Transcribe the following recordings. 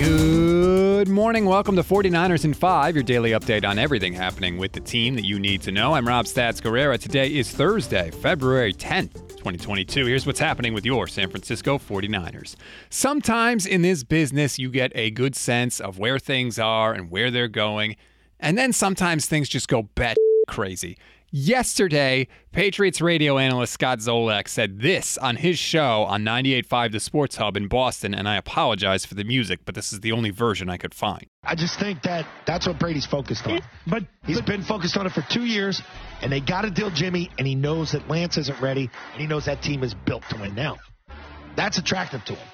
Good morning. Welcome to 49ers in 5, your daily update on everything happening with the team that you need to know. I'm Rob Stats Guerrera. Today is Thursday, February 10th, 2022. Here's what's happening with your San Francisco 49ers. Sometimes in this business, you get a good sense of where things are and where they're going, and then sometimes things just go bat crazy. Yesterday, Patriots radio analyst Scott Zolak said this on his show on 98.5 The Sports Hub in Boston, and I apologize for the music, but this is the only version I could find. I just think that that's what Brady's focused on. But He's but, been focused on it for two years, and they got to deal Jimmy, and he knows that Lance isn't ready, and he knows that team is built to win now. That's attractive to him.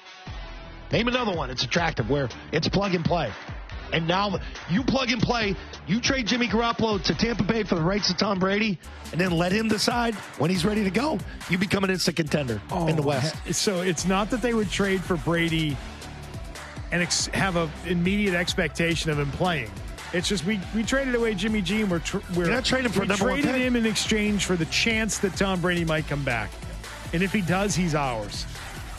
Name another one. It's attractive where it's plug and play. And now you plug and play. You trade Jimmy Garoppolo to Tampa Bay for the rights of Tom Brady, and then let him decide when he's ready to go. You become an instant contender in the oh, West. So it's not that they would trade for Brady and ex- have an immediate expectation of him playing. It's just we, we traded away Jimmy G and we're, tr- we're not trading for we number one traded him in exchange for the chance that Tom Brady might come back. And if he does, he's ours.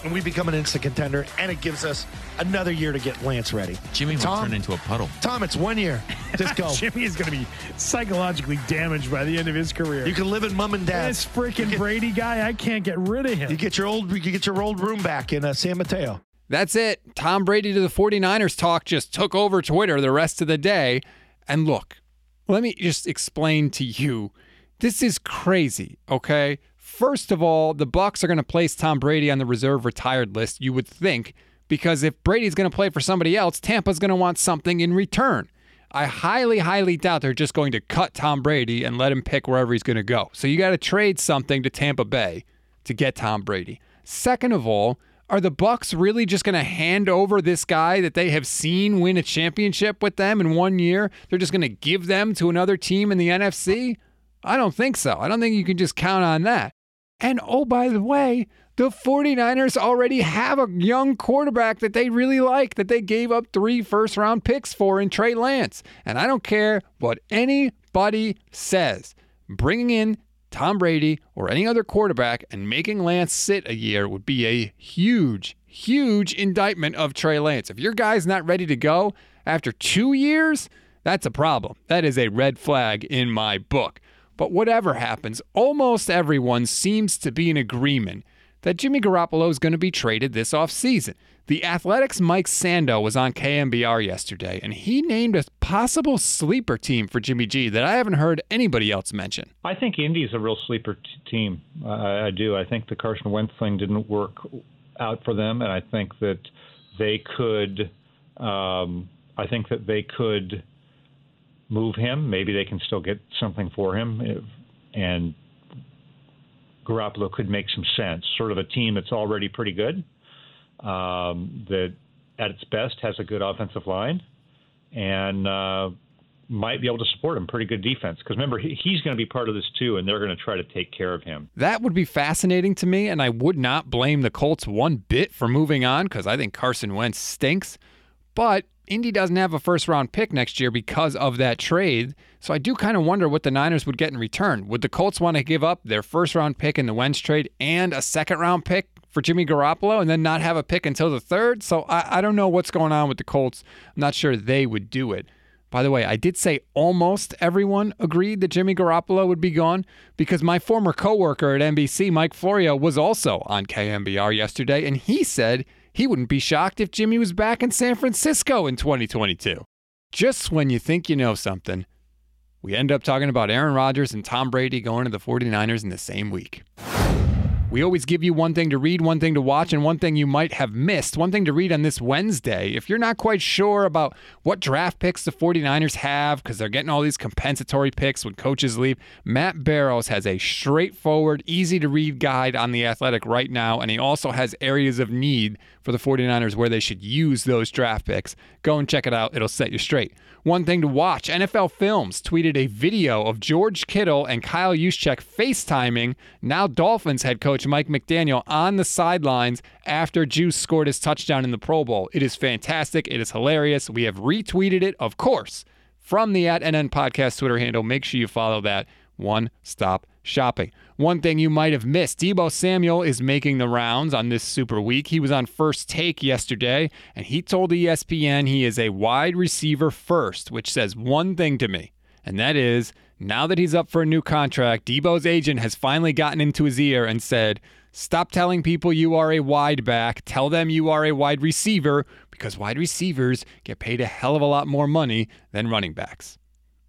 And we become an instant contender, and it gives us another year to get Lance ready. Jimmy will Tom, turn into a puddle. Tom, it's one year. Just go. Jimmy is going to be psychologically damaged by the end of his career. You can live in mom and dad's. this freaking Brady guy, I can't get rid of him. You get your old you get your old room back in uh, San Mateo. That's it. Tom Brady to the 49ers talk just took over Twitter the rest of the day. And look, let me just explain to you. This is crazy, okay? First of all, the Bucs are going to place Tom Brady on the reserve retired list, you would think, because if Brady's going to play for somebody else, Tampa's going to want something in return. I highly, highly doubt they're just going to cut Tom Brady and let him pick wherever he's going to go. So you got to trade something to Tampa Bay to get Tom Brady. Second of all, are the Bucs really just going to hand over this guy that they have seen win a championship with them in one year? They're just going to give them to another team in the NFC? I don't think so. I don't think you can just count on that. And oh, by the way, the 49ers already have a young quarterback that they really like, that they gave up three first round picks for in Trey Lance. And I don't care what anybody says. Bringing in Tom Brady or any other quarterback and making Lance sit a year would be a huge, huge indictment of Trey Lance. If your guy's not ready to go after two years, that's a problem. That is a red flag in my book. But whatever happens, almost everyone seems to be in agreement that Jimmy Garoppolo is going to be traded this offseason. The Athletic's Mike Sando was on KNBR yesterday, and he named a possible sleeper team for Jimmy G that I haven't heard anybody else mention. I think Indy's a real sleeper t- team. Uh, I do. I think the Carson Wentz thing didn't work out for them, and I think that they could. Um, I think that they could move him. Maybe they can still get something for him, and Garoppolo could make some sense. Sort of a team that's already pretty good, um, that at its best has a good offensive line, and uh, might be able to support him. Pretty good defense. Because remember, he's going to be part of this too, and they're going to try to take care of him. That would be fascinating to me, and I would not blame the Colts one bit for moving on because I think Carson Wentz stinks. But Indy doesn't have a first round pick next year because of that trade. So I do kind of wonder what the Niners would get in return. Would the Colts want to give up their first round pick in the Wentz trade and a second round pick for Jimmy Garoppolo and then not have a pick until the third? So I, I don't know what's going on with the Colts. I'm not sure they would do it. By the way, I did say almost everyone agreed that Jimmy Garoppolo would be gone because my former coworker at NBC, Mike Florio, was also on KNBR yesterday, and he said he wouldn't be shocked if Jimmy was back in San Francisco in 2022. Just when you think you know something, we end up talking about Aaron Rodgers and Tom Brady going to the 49ers in the same week. We always give you one thing to read, one thing to watch, and one thing you might have missed. One thing to read on this Wednesday. If you're not quite sure about what draft picks the 49ers have, because they're getting all these compensatory picks when coaches leave, Matt Barrows has a straightforward, easy to read guide on the athletic right now, and he also has areas of need for the 49ers where they should use those draft picks. Go and check it out, it'll set you straight. One thing to watch NFL Films tweeted a video of George Kittle and Kyle Juszczyk FaceTiming now Dolphins head coach Mike McDaniel on the sidelines after Juice scored his touchdown in the Pro Bowl. It is fantastic. It is hilarious. We have retweeted it, of course, from the at NN Podcast Twitter handle. Make sure you follow that one stop shopping. One thing you might have missed Deebo Samuel is making the rounds on this super week. He was on first take yesterday, and he told ESPN he is a wide receiver first, which says one thing to me, and that is now that he's up for a new contract, Deebo's agent has finally gotten into his ear and said, Stop telling people you are a wide back. Tell them you are a wide receiver because wide receivers get paid a hell of a lot more money than running backs.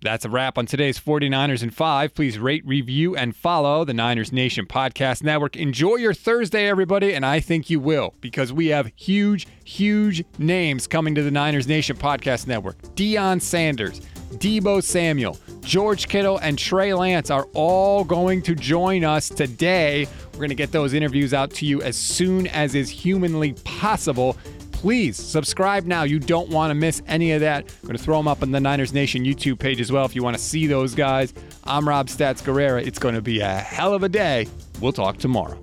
That's a wrap on today's 49ers and 5. Please rate, review, and follow the Niners Nation Podcast Network. Enjoy your Thursday, everybody, and I think you will because we have huge, huge names coming to the Niners Nation Podcast Network. Deion Sanders, Deebo Samuel, George Kittle, and Trey Lance are all going to join us today. We're going to get those interviews out to you as soon as is humanly possible please subscribe now. You don't want to miss any of that. I'm going to throw them up on the Niners Nation YouTube page as well if you want to see those guys. I'm Rob Stats Guerrera. It's going to be a hell of a day. We'll talk tomorrow.